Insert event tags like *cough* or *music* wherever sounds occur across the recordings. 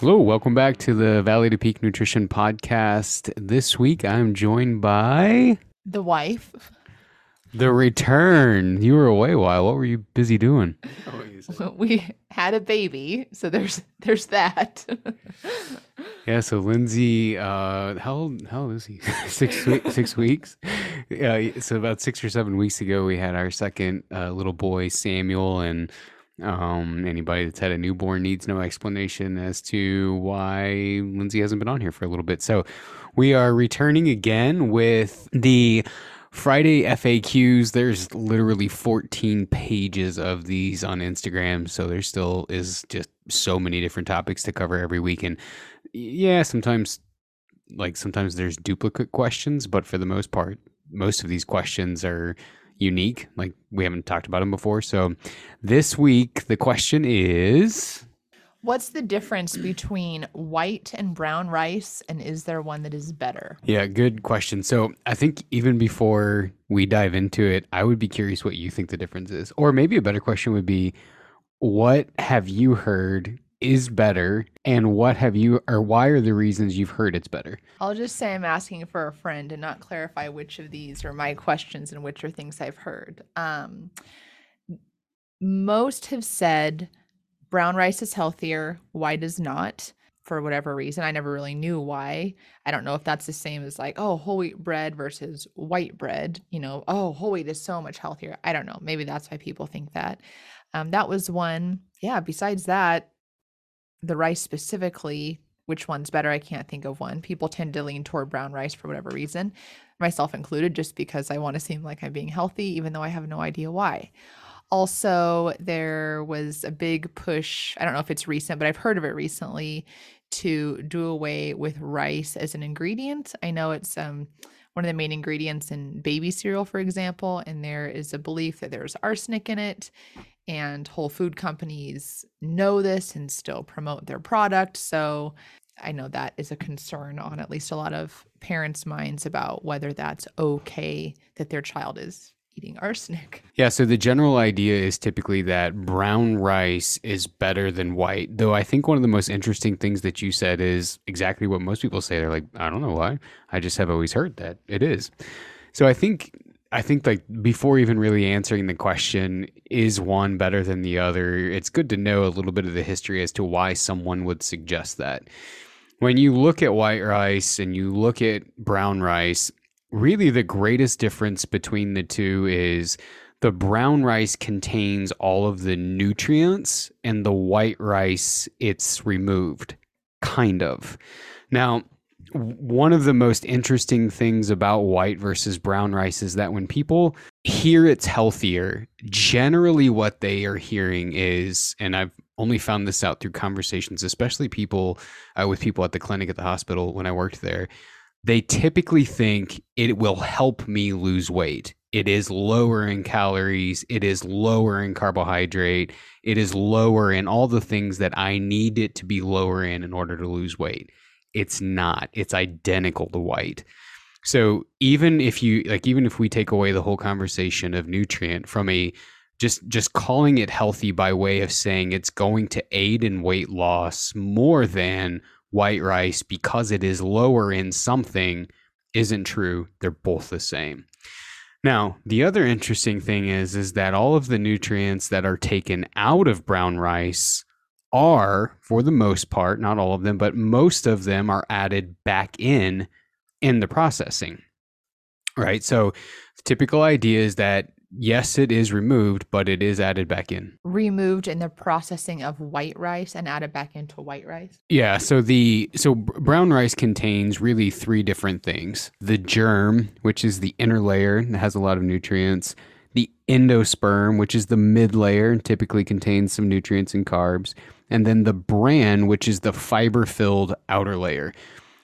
Hello, welcome back to the Valley to Peak Nutrition podcast. This week I'm joined by The wife. the return. You were away a while. What were you busy doing? We had a baby, so there's there's that. *laughs* Yeah, so Lindsay, uh, how old, how old is he? *laughs* six six weeks. Yeah, so about six or seven weeks ago, we had our second uh, little boy, Samuel, and um, anybody that's had a newborn needs no explanation as to why Lindsay hasn't been on here for a little bit. So we are returning again with the Friday FAQs. There's literally 14 pages of these on Instagram, so there still is just so many different topics to cover every week, and yeah, sometimes like sometimes there's duplicate questions, but for the most part, most of these questions are unique. Like we haven't talked about them before. So this week the question is What's the difference between white and brown rice, and is there one that is better? yeah, good question. So I think even before we dive into it, I would be curious what you think the difference is. Or maybe a better question would be what have you heard is better and what have you or why are the reasons you've heard it's better? I'll just say I'm asking for a friend and not clarify which of these are my questions and which are things I've heard. Um, most have said brown rice is healthier, white is not. For whatever reason, I never really knew why. I don't know if that's the same as like, oh, whole wheat bread versus white bread. You know, oh, whole wheat is so much healthier. I don't know. Maybe that's why people think that. Um, that was one. Yeah. Besides that, the rice specifically, which one's better? I can't think of one. People tend to lean toward brown rice for whatever reason, myself included, just because I want to seem like I'm being healthy, even though I have no idea why. Also, there was a big push. I don't know if it's recent, but I've heard of it recently to do away with rice as an ingredient. I know it's um, one of the main ingredients in baby cereal, for example, and there is a belief that there's arsenic in it. And whole food companies know this and still promote their product. So I know that is a concern on at least a lot of parents' minds about whether that's okay that their child is eating *laughs* arsenic. Yeah, so the general idea is typically that brown rice is better than white. Though I think one of the most interesting things that you said is exactly what most people say. They're like, I don't know why. I just have always heard that it is. So I think I think like before even really answering the question, is one better than the other? It's good to know a little bit of the history as to why someone would suggest that. When you look at white rice and you look at brown rice, really the greatest difference between the two is the brown rice contains all of the nutrients and the white rice it's removed kind of now one of the most interesting things about white versus brown rice is that when people hear it's healthier generally what they are hearing is and i've only found this out through conversations especially people uh, with people at the clinic at the hospital when i worked there they typically think it will help me lose weight. It is lower in calories, it is lower in carbohydrate, it is lower in all the things that I need it to be lower in in order to lose weight. It's not. It's identical to white. So even if you like even if we take away the whole conversation of nutrient from a just just calling it healthy by way of saying it's going to aid in weight loss more than white rice because it is lower in something isn't true. They're both the same. Now, the other interesting thing is is that all of the nutrients that are taken out of brown rice are for the most part, not all of them, but most of them are added back in in the processing. Right? So, the typical idea is that yes, it is removed, but it is added back in. Removed in the processing of white rice and added back into white rice. Yeah, so the so brown rice contains really three different things. The germ, which is the inner layer that has a lot of nutrients, the endosperm, which is the mid layer and typically contains some nutrients and carbs, and then the bran, which is the fiber-filled outer layer.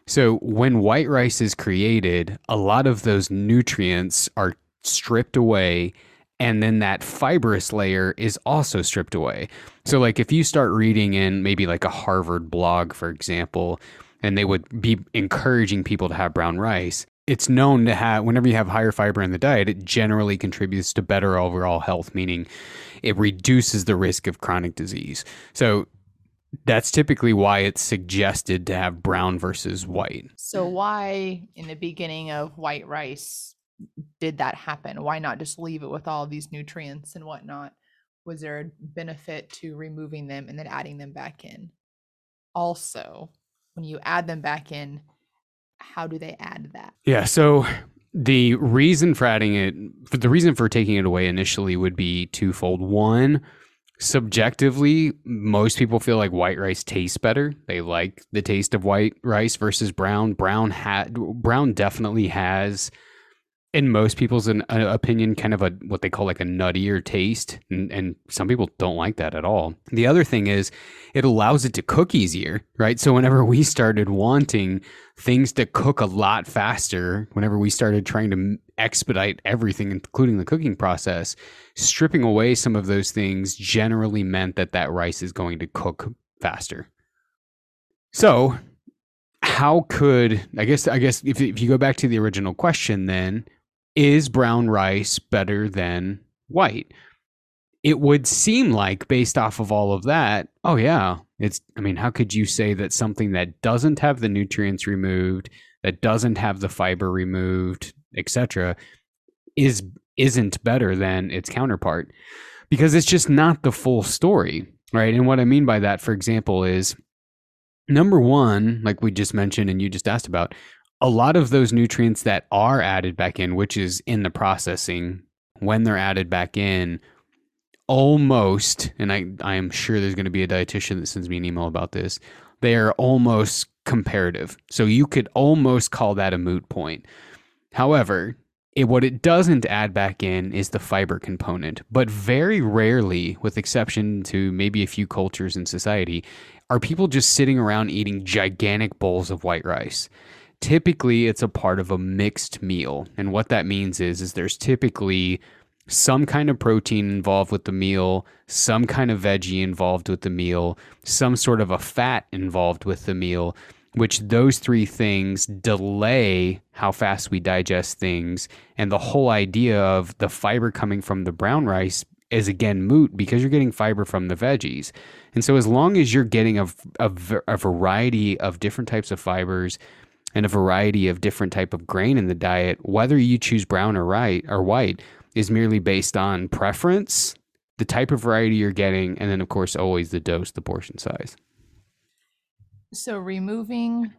So when white rice is created, a lot of those nutrients are stripped away and then that fibrous layer is also stripped away. So like if you start reading in maybe like a Harvard blog for example and they would be encouraging people to have brown rice, it's known to have whenever you have higher fiber in the diet, it generally contributes to better overall health, meaning it reduces the risk of chronic disease. So that's typically why it's suggested to have brown versus white. So why in the beginning of white rice did that happen? Why not just leave it with all these nutrients and whatnot? Was there a benefit to removing them and then adding them back in? Also, when you add them back in, how do they add that? Yeah, so the reason for adding it, the reason for taking it away initially would be twofold. One, subjectively, most people feel like white rice tastes better. They like the taste of white rice versus brown. Brown had brown definitely has in most people's an, uh, opinion, kind of a what they call like a nuttier taste, and, and, some people don't like that at all. The other thing is, it allows it to cook easier, right? So whenever we started wanting things to cook a lot faster, whenever we started trying to expedite everything, including the cooking process, stripping away some of those things generally meant that that rice is going to cook faster. So how could I guess I guess if if you go back to the original question, then is brown rice better than white? It would seem like, based off of all of that, oh, yeah, it's, I mean, how could you say that something that doesn't have the nutrients removed, that doesn't have the fiber removed, etc., is isn't better than its counterpart because it's just not the full story right and what i mean by that for example is number one like we just mentioned and you just asked about a lot of those nutrients that are added back in, which is in the processing, when they're added back in, almost, and I, I am sure there's going to be a dietitian that sends me an email about this, they are almost comparative. So you could almost call that a moot point. However, it, what it doesn't add back in is the fiber component, but very rarely, with exception to maybe a few cultures in society, are people just sitting around eating gigantic bowls of white rice typically it's a part of a mixed meal. And what that means is is there's typically some kind of protein involved with the meal, some kind of veggie involved with the meal, some sort of a fat involved with the meal, which those three things delay how fast we digest things. And the whole idea of the fiber coming from the brown rice is again moot because you're getting fiber from the veggies. And so, as long as you're getting a, a, a variety of different types of fibers, and a variety of different type of grain in the diet, whether you choose brown or right or white is merely based on preference, the type of variety you're getting, and then of course always the dose, the portion size. So removing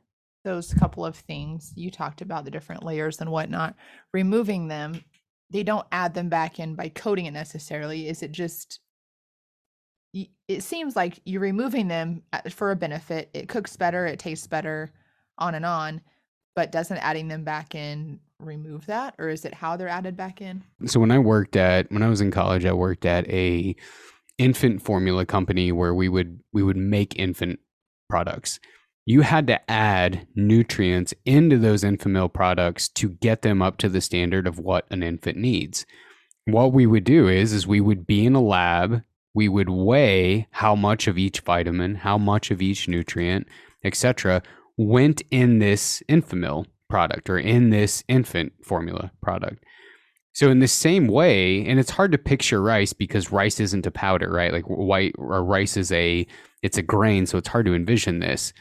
those couple of things you talked about the different layers and whatnot, removing them, they don't add them back in by coating it necessarily. Is it just it seems like you're removing them uh, for a benefit. It cooks better, it tastes better on and on, but doesn't adding them back in remove that or is it how they're added back in? So when I worked at when I was in college, I worked at a infant formula company where we would we would make infant products. You had to add nutrients into those infant milk products to get them up to the standard of what an infant needs. What we would do is is we would be in a lab, we would weigh how much of each vitamin, how much of each nutrient, etc went in this Enfamil product or in this infant formula product. So in the same way, and it's hard to picture rice because rice isn't a powder, right? Like white or rice is a it's a grain, so it's hard to envision this.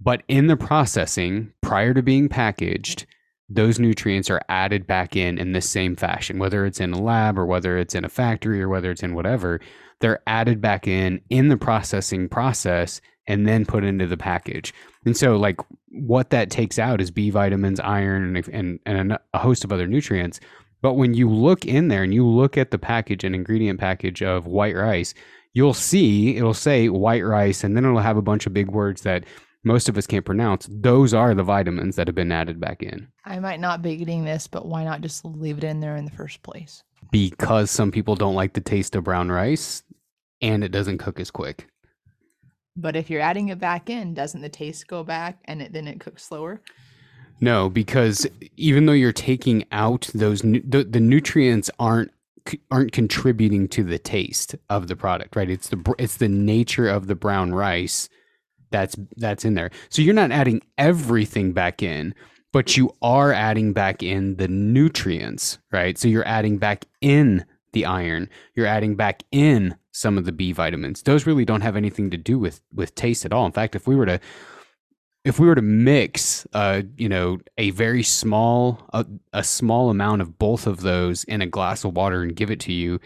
But in the processing, prior to being packaged, those nutrients are added back in in the same fashion, whether it's in a lab or whether it's in a factory or whether it's in whatever. They're added back in in the processing process and then put into the package. And so, like, what that takes out is B vitamins, iron, and, and, and a host of other nutrients. But when you look in there and you look at the package and ingredient package of white rice, you'll see it'll say white rice, and then it'll have a bunch of big words that most of us can't pronounce. Those are the vitamins that have been added back in. I might not be getting this, but why not just leave it in there in the first place? Because some people don't like the taste of brown rice and it doesn't cook as quick. But if you're adding it back in, doesn't the taste go back and it, then it cooks slower? No, because even though you're taking out those the, the nutrients aren't aren't contributing to the taste of the product, right? It's the it's the nature of the brown rice that's that's in there. So you're not adding everything back in, but you are adding back in the nutrients, right? So you're adding back in the iron, you're adding back in some of the B vitamins. Those really don't have anything to do with with taste at all. In fact, if we were to if we were to mix, uh, you know, a very small a, a small amount of both of those in a glass of water and give it to you,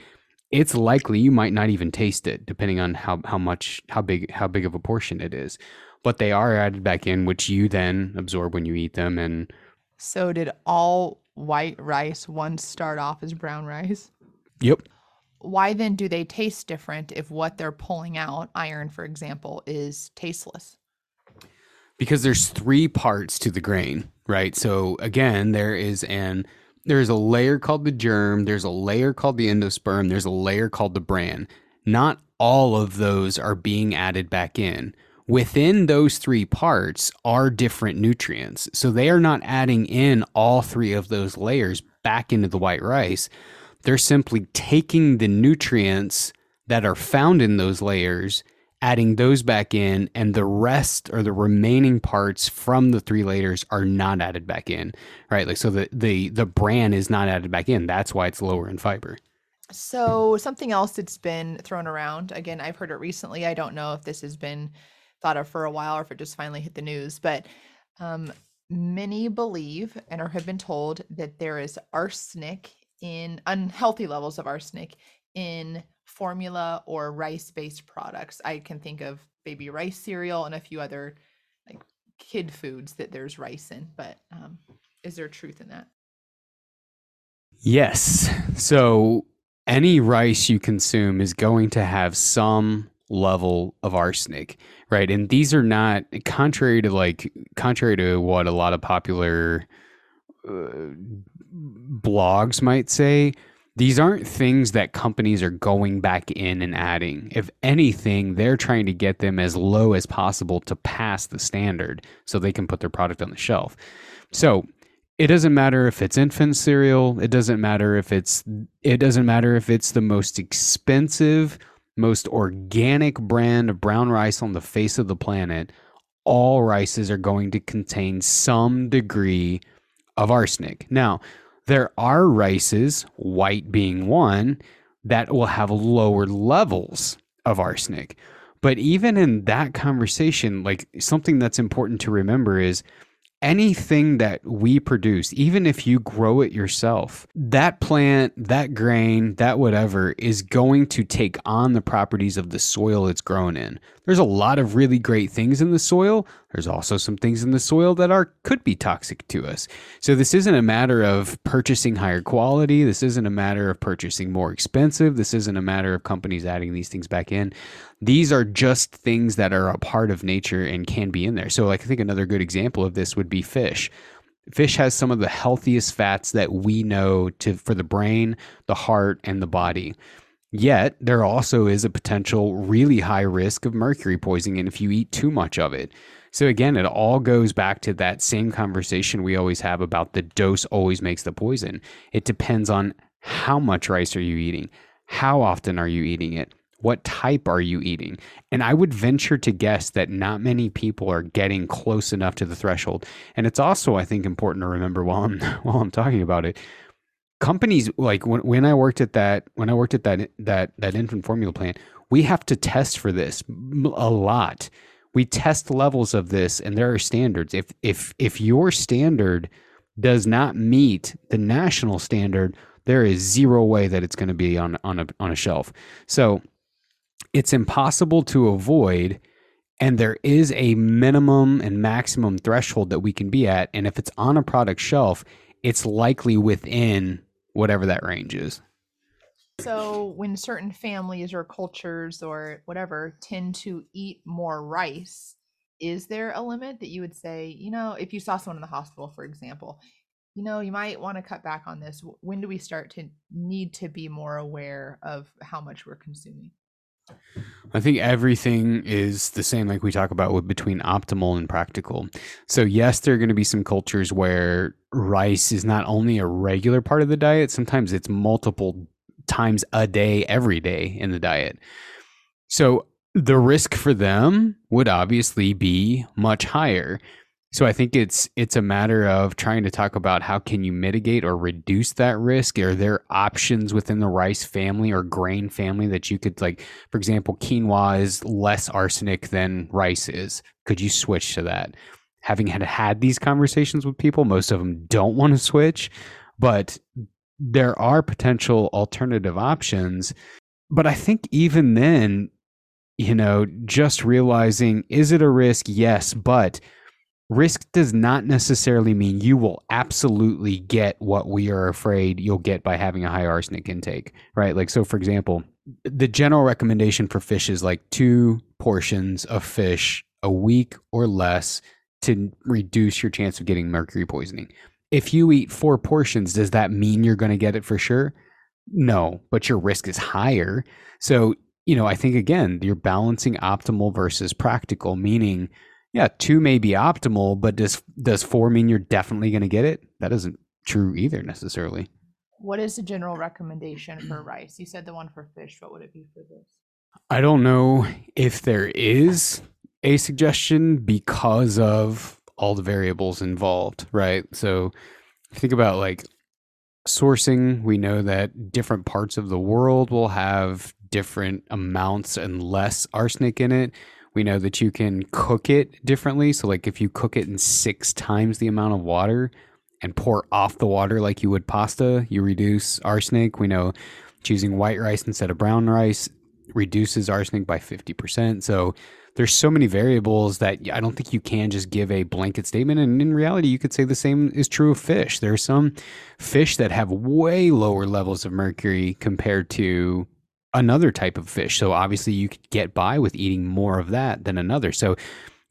it's likely you might not even taste it, depending on how how much how big how big of a portion it is. But they are added back in, which you then absorb when you eat them. And So did all white rice once start off as brown rice? yep, Why then do they taste different if what they're pulling out, iron for example, is tasteless? because there's three parts to the grain, right? So again, there is an there's a layer called the germ, there's a layer called the endosperm, there's a layer called the bran. Not all of those are being added back in. Within those three parts are different nutrients. So they are not adding in all three of those layers back into the white rice. They're simply taking the nutrients that are found in those layers adding those back in and the rest or the remaining parts from the three layers are not added back in right? Like so the the the bran is not added back in. That's why it's lower in fiber. So something else that's been thrown around, again, I've heard it recently. I don't know if this has been thought of for a while or if it just finally hit the news, but um, many believe and or have been told that there is arsenic in unhealthy levels of arsenic in formula or rice-based products. I can think of baby rice cereal and a few other like kid foods that there's rice in, but um, is there truth in that? yes so any rice you consume is going to have some level of arsenic right and these are not contrary to like contrary to what a lot of popular uh, blogs might say these aren't things that companies are going back in and adding. If anything, they're trying to get them as low as possible to pass the standard so they can put their product on the shelf. So it doesn't matter if it's infant cereal, it doesn't matter if it's it doesn't matter if it's the most expensive, most organic brand of brown rice on the face of the planet. All rices are going to contain some degree of arsenic. Now, there are rices, white being one, that will have lower levels of arsenic. But even in that conversation, like something that's important to remember is anything that we produce, even if you grow it yourself, that plant, that grain, that whatever is going to take on the properties of the soil it's grown in. There's a lot of really great things in the soil. There's also some things in the soil that are could be toxic to us. So this isn't a matter of purchasing higher quality. This isn't a matter of purchasing more expensive. This isn't a matter of companies adding these things back in. These are just things that are a part of nature and can be in there. So like I think another good example of this would be fish. Fish has some of the healthiest fats that we know to for the brain, the heart, and the body. Yet, there also is a potential really high risk of mercury poisoning if you eat too much of it. So, again, it all goes back to that same conversation we always have about the dose always makes the poison. It depends on how much rice are you eating? How often are you eating it? What type are you eating? And I would venture to guess that not many people are getting close enough to the threshold. And it's also, I think, important to remember while I'm *laughs* while I'm talking about it companies like when, when I worked at that when I worked at that that that infant formula plant, we have to test for this a lot. We test levels of this, and there are standards. If if if your standard does not meet the national standard, there is zero way that it's going to be on on a on a shelf. So it's impossible to avoid. And there is a minimum and maximum threshold that we can be at. And if it's on a product shelf, it's likely within whatever that range is. So, when certain families or cultures or whatever tend to eat more rice, is there a limit that you would say, you know, if you saw someone in the hospital, for example, you know, you might want to cut back on this? When do we start to need to be more aware of how much we're consuming? I think everything is the same, like we talk about with between optimal and practical. So, yes, there are going to be some cultures where rice is not only a regular part of the diet, sometimes it's multiple times a day, every day in the diet. So, the risk for them would obviously be much higher. So I think it's it's a matter of trying to talk about how can you mitigate or reduce that risk. Are there options within the rice family or grain family that you could like for example, quinoa is less arsenic than rice is. Could you switch to that? Having had had these conversations with people, most of them don't want to switch, but there are potential alternative options. But I think even then, you know, just realizing is it a risk? Yes, but risk does not necessarily mean you will absolutely get what we are afraid you'll get by having a high arsenic intake, right? Like, so for example, the general recommendation for fish is like two portions of fish a week or less to reduce your chance of getting mercury poisoning. If you eat four portions, does that mean you're going to get it for sure? No, but your risk is higher. So, you know, I think again, you're balancing optimal versus practical, meaning yeah, two may be optimal, but does does four mean you're definitely going to get it? That isn't true either necessarily. What is the general recommendation for *clears throat* rice? You said the one for fish. What would it be for this? I don't know if there is a suggestion because of all the variables involved, right? So think about like sourcing. We know that different parts of the world will have different amounts and less arsenic in it. We know that you can cook it differently. So, like if you cook it in six times the amount of water and pour off the water like you would pasta, you reduce arsenic. We know choosing white rice instead of brown rice reduces arsenic by 50%. So, there's so many variables that I don't think you can just give a blanket statement. And in reality, you could say the same is true of fish. There are some fish that have way lower levels of mercury compared to another type of fish. So obviously you could get by with eating more of that than another. So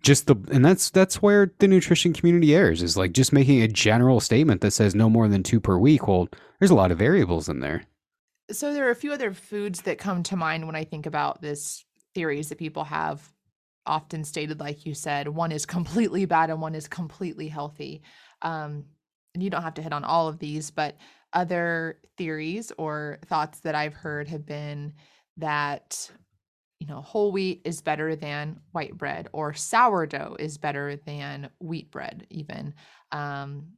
just the and that's that's where the nutrition community errs is like just making a general statement that says no more than 2 per week. Well, there's a lot of variables in there. So there are a few other foods that come to mind when I think about this theories that people have often stated like you said, one is completely bad and one is completely healthy. Um and you don't have to hit on all of these, but other theories or thoughts that I've heard have been that you know whole wheat is better than white bread or sourdough is better than wheat bread even. Um,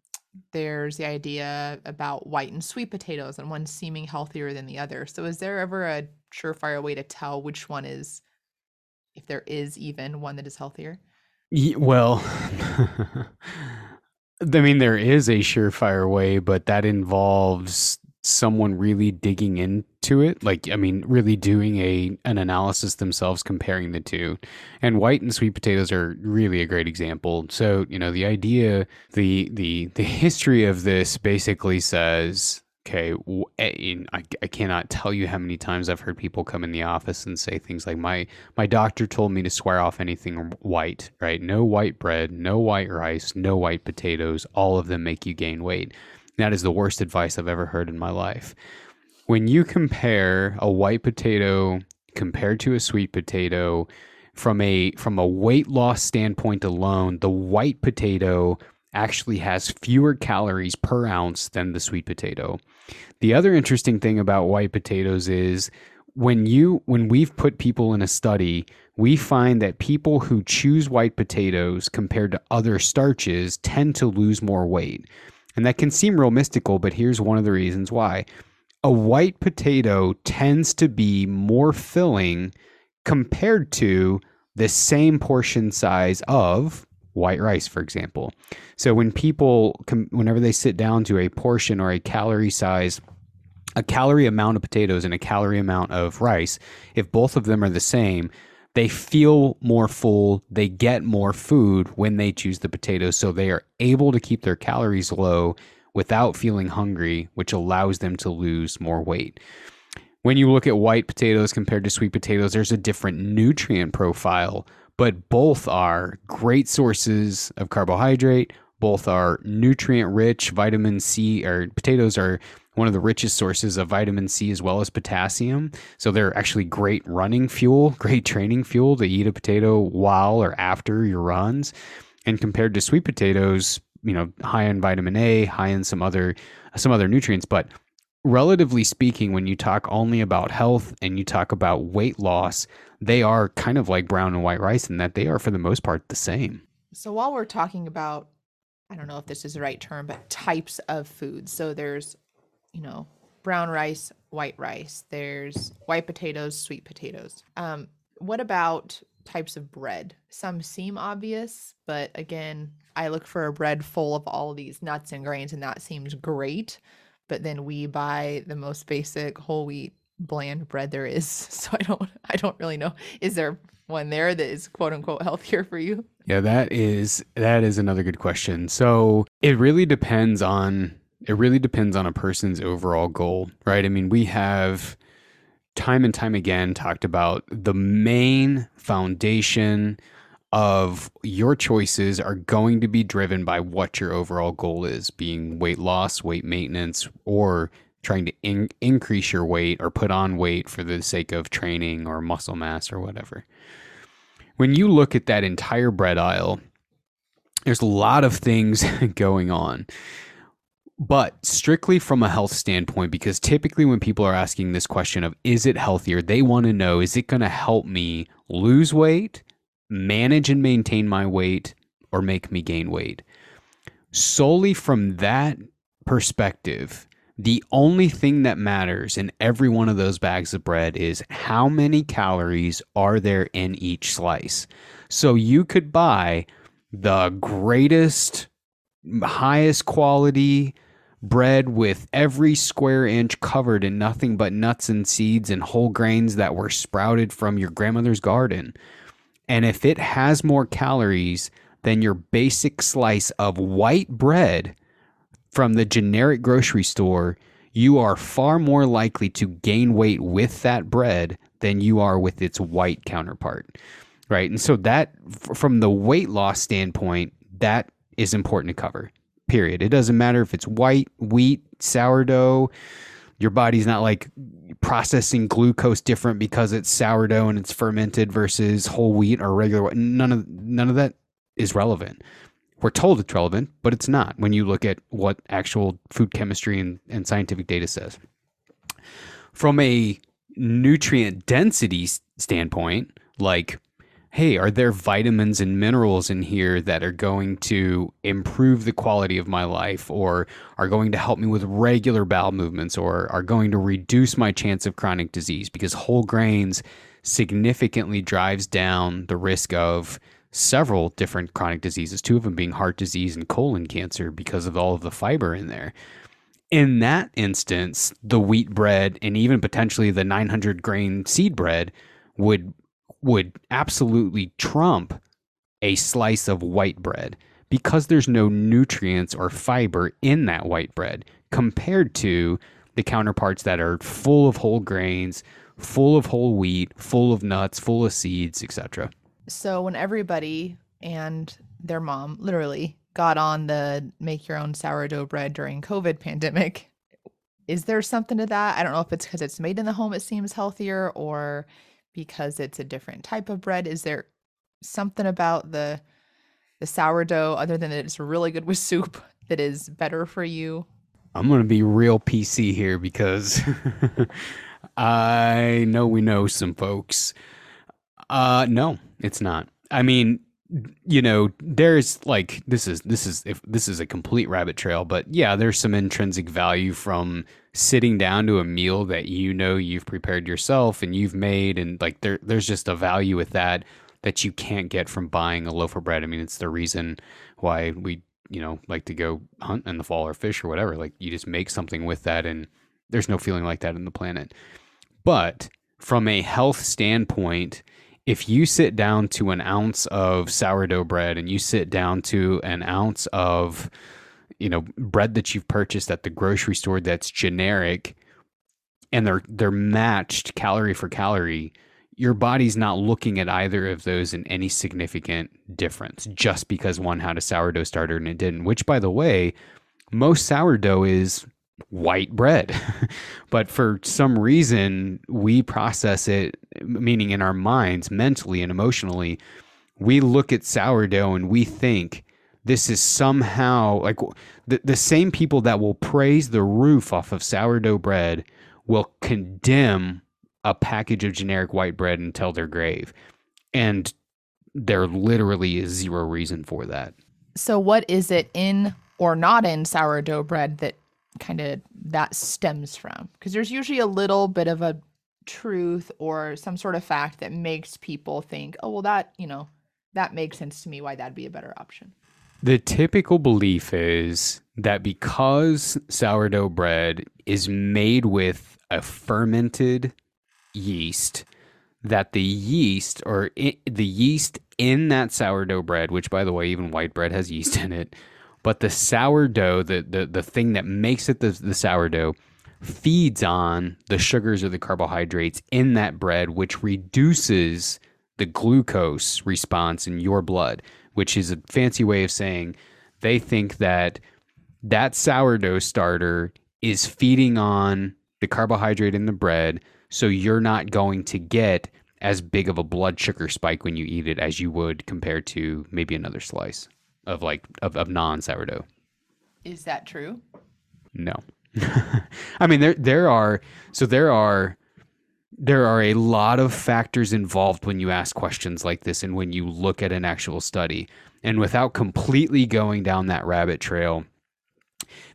there's the idea about white and sweet potatoes and one seeming healthier than the other. So is there ever a surefire way to tell which one is if there is even one that is healthier? Well *laughs* I mean, there is a surefire way, but that involves someone really digging into it like i mean really doing a an analysis themselves comparing the two. And white and sweet potatoes are really a great example. So you know the idea the the the history of this basically says okay, I, I cannot tell you how many times I've heard people come in the office and say things like, my, my doctor told me to swear off anything white, right? No white bread, no white rice, no white potatoes. All of them make you gain weight. That is the worst advice I've ever heard in my life. When you compare a white potato compared to a sweet potato, from a from a weight loss standpoint alone, the white potato actually has fewer calories per ounce than the sweet potato. The other interesting thing about white potatoes is when you when we've put people in a study, we find that people who choose white potatoes compared to other starches tend to lose more weight. And that can seem real mystical, but here's one of the reasons why. A white potato tends to be more filling compared to the same portion size of white rice, for example. So when people, whenever they sit down to a portion or a calorie size, a calorie amount of potatoes and a calorie amount of rice, if both of them are the same, they feel more full, they get more food when they choose the potatoes. So they are able to keep their calories low without feeling hungry, which allows them to lose more weight. When you look at white potatoes compared to sweet potatoes, there's a different nutrient profile but both are great sources of carbohydrate. Both are nutrient rich. Vitamin C or potatoes are one of the richest sources of vitamin C as well as potassium. So they're actually great running fuel, *laughs* great training fuel to eat a potato while or after your runs. And compared to sweet potatoes, you know, high in vitamin A, high in some other some other nutrients, but relatively speaking, when you talk only about health and you talk about weight loss, they are kind of like brown and white rice in that they are, for the most part, the same. So while we're talking about, I don't know if this is the right term, but types of foods. So there's, you know, brown rice, white rice. There's white potatoes, sweet potatoes. Um, what about types of bread? Some seem obvious, but again, I look for a bread full of all of these nuts and grains, and that seems great. But then we buy the most basic whole wheat bland bread there is. *laughs* So I don't I don't really know. Is there one there that is quote unquote healthier for you? Yeah, that is that is another good question. So it really depends on it really depends on a person's overall goal, right? I mean, we have time and time again talked about the main foundation of your choices are going to be driven by what your overall goal is, being weight loss, weight maintenance, or trying to in- increase your weight or put on weight for the sake of training or muscle mass or whatever. When you look at that entire bread aisle, there's a lot of things *laughs* going on. But strictly from a health standpoint, because typically when people are asking this question of is it healthier, they want to know is it going to help me lose weight, manage and maintain my weight, or make me gain weight? Solely from that perspective, the only thing that matters in every one of those bags of bread is how many calories are there in each slice. So you could buy the greatest, highest quality bread with every square inch covered in nothing but nuts and seeds and whole grains that were sprouted from your grandmother's garden. And if it has more calories than your basic slice of white bread, from the generic grocery store, you are far more likely to gain weight with that bread than you are with its white counterpart. Right. And so, that from the weight loss standpoint, that is important to cover, period. It doesn't matter if it's white, wheat, sourdough. Your body's not like processing glucose different because it's sourdough and it's fermented versus whole wheat or regular. None of none of that is relevant we're told it's relevant, but it's not when you look at what actual food chemistry and, and scientific data says. From a nutrient density standpoint, like, hey, are there vitamins and minerals in here that are going to improve the quality of my life or are going to help me with regular bowel movements or are going to reduce my chance of chronic disease? Because whole grains significantly drives down the risk of several different chronic diseases, two of them being heart disease and colon cancer because of all of the fiber in there. In that instance, the wheat bread and even potentially the 900 grain seed bread would would absolutely trump a slice of white bread because there's no nutrients or fiber in that white bread compared to the counterparts that are full of whole grains, full of whole wheat, full of nuts, full of seeds, etc. So when everybody and their mom literally got on the make your own sourdough bread during COVID pandemic, is there something to that? I don't know if it's because it's made in the home, it seems healthier, or because it's a different type of bread. Is there something about the the sourdough other than that it's really good with soup *laughs* that is better for you? I'm gonna be real PC here because *laughs* I know we know some folks. Uh, no, it's not. I mean, you know, there's like this is this is if this is a complete rabbit trail, but yeah, there's some intrinsic value from sitting down to a meal that you know you've prepared yourself and you've made and like there there's just a value with that that you can't get from buying a loaf of bread. I mean, it's the reason why we, you know, like to go hunt in the fall or fish or whatever. Like you just make something with that and there's no feeling like that in the planet. But from a health standpoint, if you sit down to an ounce of sourdough bread and you sit down to an ounce of you know bread that you've purchased at the grocery store that's generic and they're they're matched calorie for calorie your body's not looking at either of those in any significant difference just because one had a sourdough starter and it didn't which by the way most sourdough is white bread. *laughs* but for some reason, we process it, meaning in our minds, mentally and emotionally, we look at sourdough and we think this is somehow like the, the same people that will praise the roof off of sourdough bread will condemn a package of generic white bread until their grave. And there literally is zero reason for that. So what is it in or not in sourdough bread that kind of that stems from? Because there's usually a little bit of a truth or some sort of fact that makes people think, oh well that, you know, that makes sense to me why that'd be a better option. The typical belief is that because sourdough bread is made with a fermented yeast, that the yeast or i the yeast in that sourdough bread, which by the way, even white bread has yeast in it, but the sourdough, the the, the thing that makes it the, the sourdough, feeds on the sugars or the carbohydrates in that bread, which reduces the glucose response in your blood which is a fancy way of saying they think that that sourdough starter is feeding on the carbohydrate in the bread, so you're not going to get as big of a blood sugar spike when you eat it as you would compared to maybe another slice of like of, of non sourdough. Is that true? No. *laughs* I mean there there are so there are there are a lot of factors involved when you ask questions like this and when you look at an actual study. And without completely going down that rabbit trail,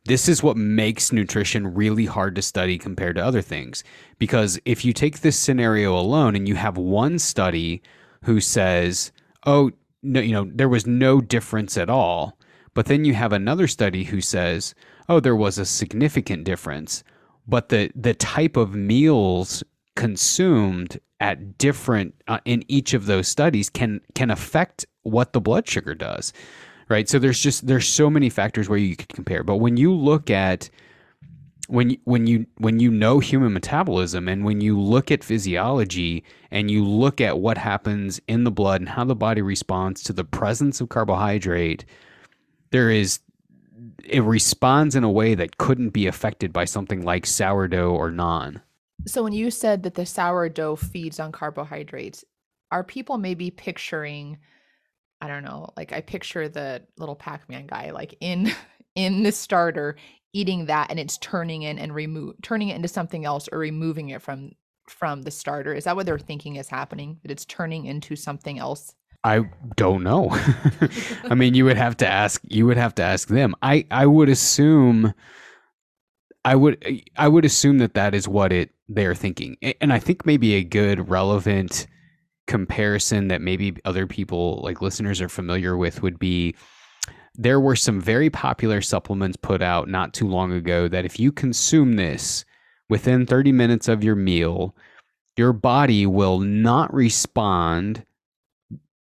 this is what makes nutrition really hard to study compared to other things. Because if you take this scenario alone and you have one study who says, oh, no, you know, there was no difference at all. But then you have another study who says, oh, there was a significant difference. But the, the type of meals consumed at different uh, in each of those studies can can affect what the blood sugar does right so there's just there's so many factors where you could compare but when you look at when you, when you when you know human metabolism and when you look at physiology and you look at what happens in the blood and how the body responds to the presence of carbohydrate there is it responds in a way that couldn't be affected by something like sourdough or naan. So when you said that the sourdough feeds on carbohydrates, are people maybe picturing I don't know, like I picture the little Pac-Man guy like in *laughs* in the starter eating that and it's turning in and remove turning it into something else or removing it from from the starter. Is that what they're thinking is happening? That it's turning into something else? I don't know. *laughs* I mean, you would have to ask you would have to ask them. I I would assume I would I would assume that that is what it they're thinking, and I think maybe a good relevant comparison that maybe other people like listeners are familiar with would be there were some very popular supplements put out not too long ago that if you consume this within 30 minutes of your meal, your body will not respond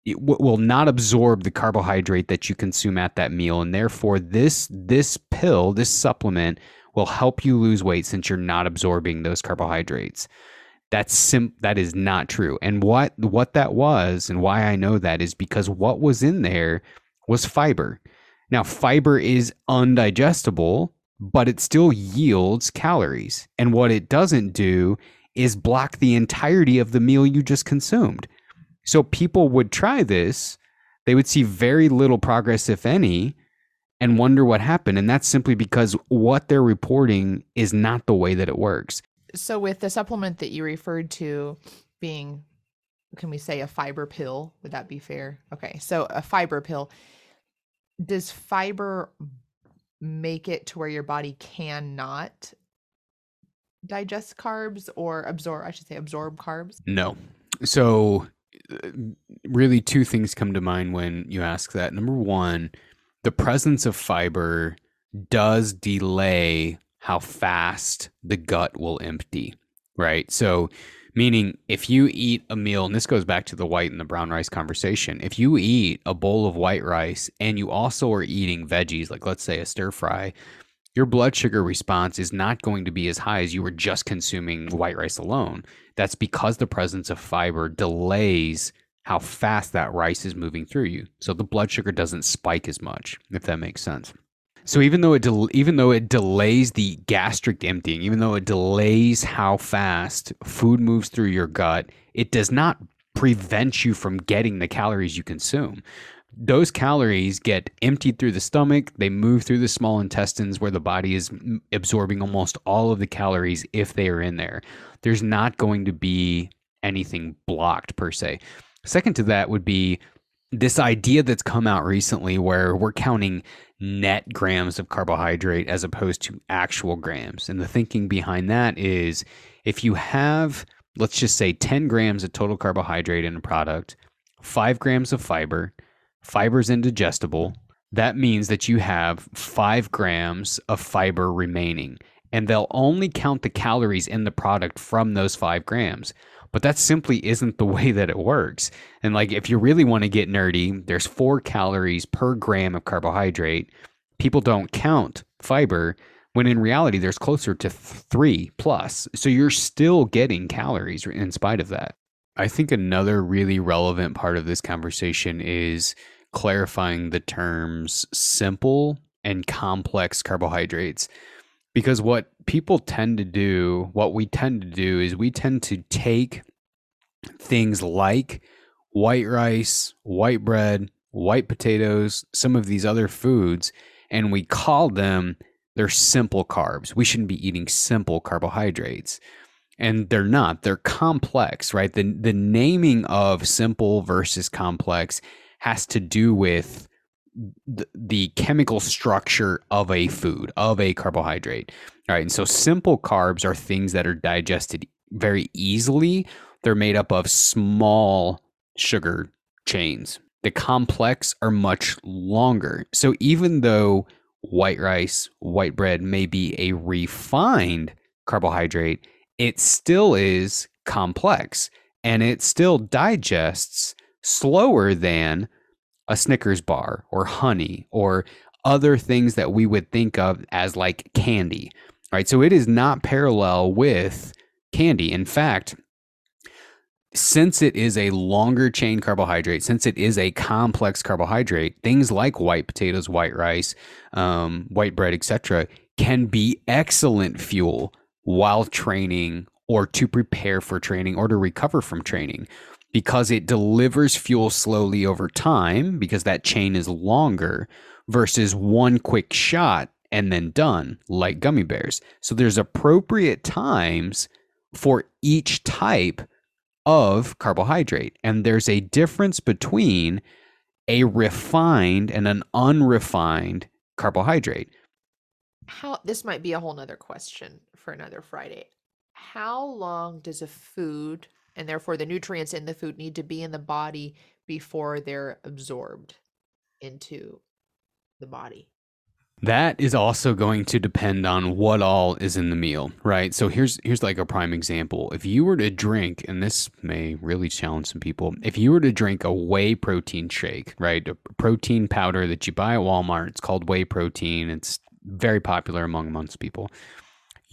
it will not absorb the carbohydrate that you consume at that meal and therefore this this pill this supplement will help you lose weight since you're not absorbing those carbohydrates. That's sim- that is not true. And what what that was and why I know that is because what was in there was fiber. Now fiber is undigestible, but it still yields calories. And what it doesn't do is block the entirety of the meal you just consumed. So people would try this, they would see very little progress if any, and wonder what happened. And that's simply because what they're reporting is not the way that it works. So, with the supplement that you referred to being, can we say a fiber pill? Would that be fair? Okay. So, a fiber pill, does fiber make it to where your body cannot digest carbs or absorb, I should say, absorb carbs? No. So, uh, really, two things come to mind when you ask that. Number one, the presence of fiber does delay how fast the gut will empty, right? So, meaning if you eat a meal, and this goes back to the white and the brown rice conversation, if you eat a bowl of white rice and you also are eating veggies, like let's say a stir fry, your blood sugar response is not going to be as high as you were just consuming white rice alone. That's because the presence of fiber delays how fast that rice is moving through you. So the blood sugar doesn't spike as much, if that makes sense. So even though it even though it delays the gastric emptying, even though it delays how fast food moves through your gut, it does not prevent you from getting the calories you consume. Those calories get emptied through the stomach, they move through the small intestines where the body is absorbing almost all of the calories if they are in there. There's not going to be anything blocked per se. Second to that would be this idea that's come out recently where we're counting net grams of carbohydrate as opposed to actual grams. And the thinking behind that is if you have, let's just say, 10 grams of total carbohydrate in a product, five grams of fiber, fiber's indigestible, that means that you have five grams of fiber remaining. And they'll only count the calories in the product from those five grams. But that simply isn't the *laughs* way that it works. And like, if you really want to get nerdy, there's four calories per gram of carbohydrate. People don't count fiber when in reality there's closer to three plus. So you're still getting calories in spite of that. I think another really relevant part of this conversation is clarifying the terms simple and complex carbohydrates. Because what people tend to do, what we tend to do is we tend to take things like white rice, white bread, white potatoes, some of these other foods, and we call them they're simple carbs. We shouldn't be eating simple carbohydrates. And they're not. They're complex, right? The the naming of simple versus complex has to do with the, chemical structure of a food, of a carbohydrate. All right. And so simple carbs are things that are digested very easily. They're made up of small sugar chains. The complex are much longer. So even though white rice, white bread may be a refined carbohydrate, it still is complex and it still digests slower than a Snickers bar or honey or other things that we would think of as like candy, right? So it is not parallel with candy. In fact, since it is a longer chain carbohydrate, since it is a complex carbohydrate, things like white potatoes, white rice, um, white bread, etc., can be excellent fuel while training or to prepare for training or to recover from training because it delivers fuel slowly over time because that chain is longer versus one quick shot and then done like gummy bears. So there's appropriate times for each type of carbohydrate and there's a difference between a refined and an unrefined carbohydrate. How this might be a whole nother question for another Friday. How long does a food and therefore the nutrients in the food need to be in the body before they're absorbed into the body. That is also going to depend on what all is in the meal, right? So here's here's like a prime example. If you were to drink, and this may really challenge some people, if you were to drink a whey protein shake, right, a protein powder that you buy at Walmart, it's called whey protein. It's very popular among most people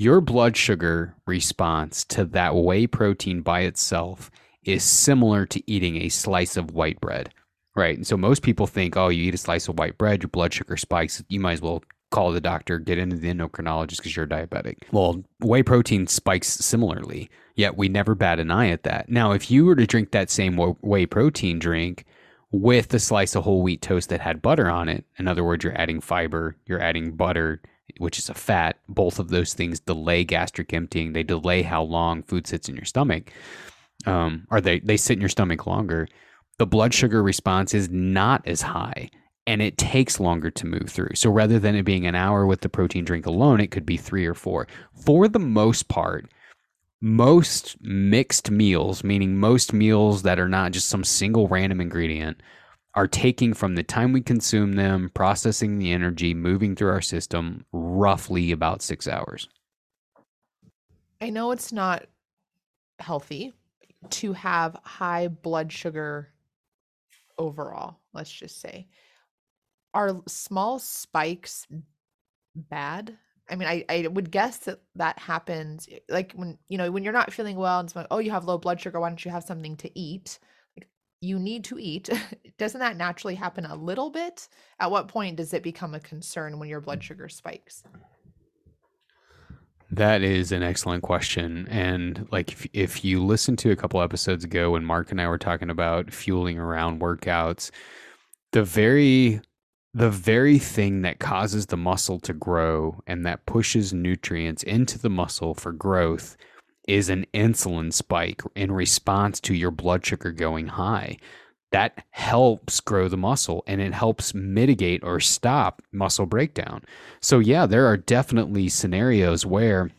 your blood sugar response to that whey protein by itself is similar to eating a slice of white bread, right? And so most people think, oh, you eat a slice of white bread, your blood sugar spikes. You might as well call the doctor, get into the endocrinologist because you're diabetic. Well, whey protein spikes similarly, yet we never bat an eye at that. Now, if you were to drink that same whey protein drink with a slice of whole wheat toast that had butter on it, in other words, you're adding fiber, you're adding butter, which is a fat, both of those things delay gastric emptying. They delay how long food sits in your stomach, um, or they, they sit in your stomach longer. The blood sugar response is not as high and it takes longer to move through. So rather than it being an hour with the protein drink alone, it could be three or four. For the most part, most mixed meals, meaning most meals that are not just some single random ingredient, are taking from the time we consume them, processing the energy, moving through our system, roughly about six hours. I know it's not healthy to have high blood sugar overall, let's just say. Are small spikes bad? I mean, I, I would guess that that happens eh, like when, you know, when you're not feeling well and it's like, oh, you have low blood sugar, why don't you have something to eat? you need to eat. *laughs* Doesn't that naturally happen a little bit? At what point does it become a concern when your blood mm. sugar spikes? That is an excellent question. And like if, if you listen to a couple episodes ago when Mark and I were talking about fueling around workouts, the very the very thing that causes the muscle to grow and that pushes nutrients into the muscle for growth is an insulin spike in response to your blood sugar going high. That helps grow the muscle and it helps mitigate or stop muscle breakdown. So, yeah, there are definitely scenarios where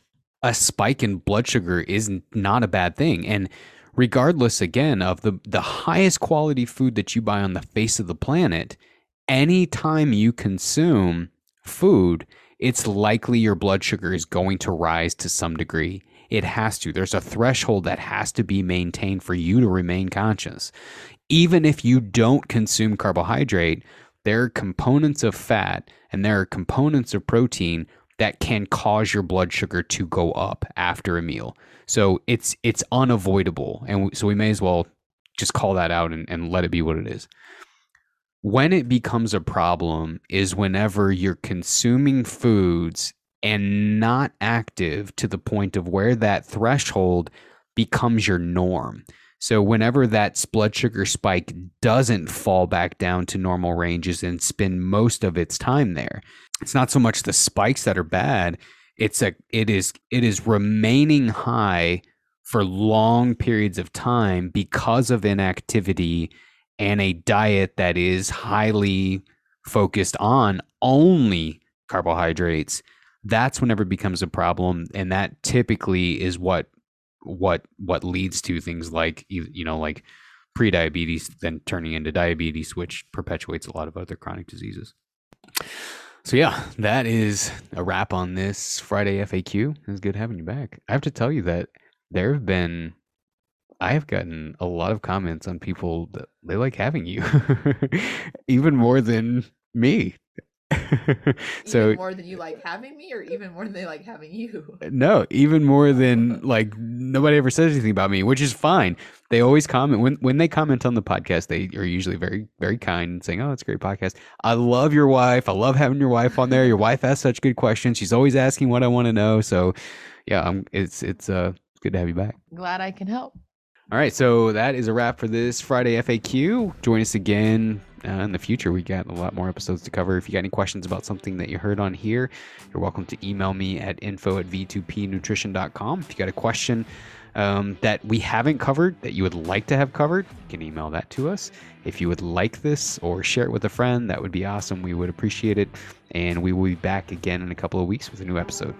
a spike in blood sugar is not a bad thing. And regardless, again, of the, the highest quality food that you buy on the face of the planet, anytime you consume food, it's likely your blood sugar is going to rise to some degree. It has to. There's a threshold that has to be maintained for you to remain conscious even if you don't consume carbohydrate, there are components of fat and there are components of protein that can cause your blood sugar to go up after a meal. So it's it's unavoidable, and so we may as well just call that out and, and let it be what it is. When it becomes a problem is whenever you're consuming foods and not active to the point of where that threshold becomes your norm. So whenever that blood sugar spike doesn't fall back down to normal ranges and spend most of its time there, it's not so much the spikes that are bad. It's a it is it is remaining high for long periods of time because of inactivity and a diet that is highly focused on only carbohydrates that's whenever it becomes a problem and that typically is what what what leads to things like you know like pre-diabetes then turning into diabetes which perpetuates a lot of other chronic diseases. So yeah that is a wrap on this friday faq it's good having you back. I have to tell you that there have been i have gotten a lot of comments on people that they like having you *laughs* even more than me *laughs* so even more than you like having me, or even more than they like having you. No, even more than like nobody ever says anything about me, which is fine. They always comment when when they comment on the podcast. They are usually very very kind, saying, "Oh, it's a great podcast. I love your wife. I love having your wife on there. Your wife asks such good questions. She's always asking what I want to know. So, yeah, I'm, it's it's uh good to have you back. Glad I can help. All right, so that is a wrap for this Friday FAQ. Join us again uh, in the future. We got a lot more episodes to cover. If you got any questions about something that you heard on here, you're welcome to email me at info at v2pnutrition.com. If you got a question um, that we haven't covered that you would like to have covered, you can email that to us. If you would like this or share it with a friend, that would be awesome. We would appreciate it. And we will be back again in a couple of weeks with a new episode.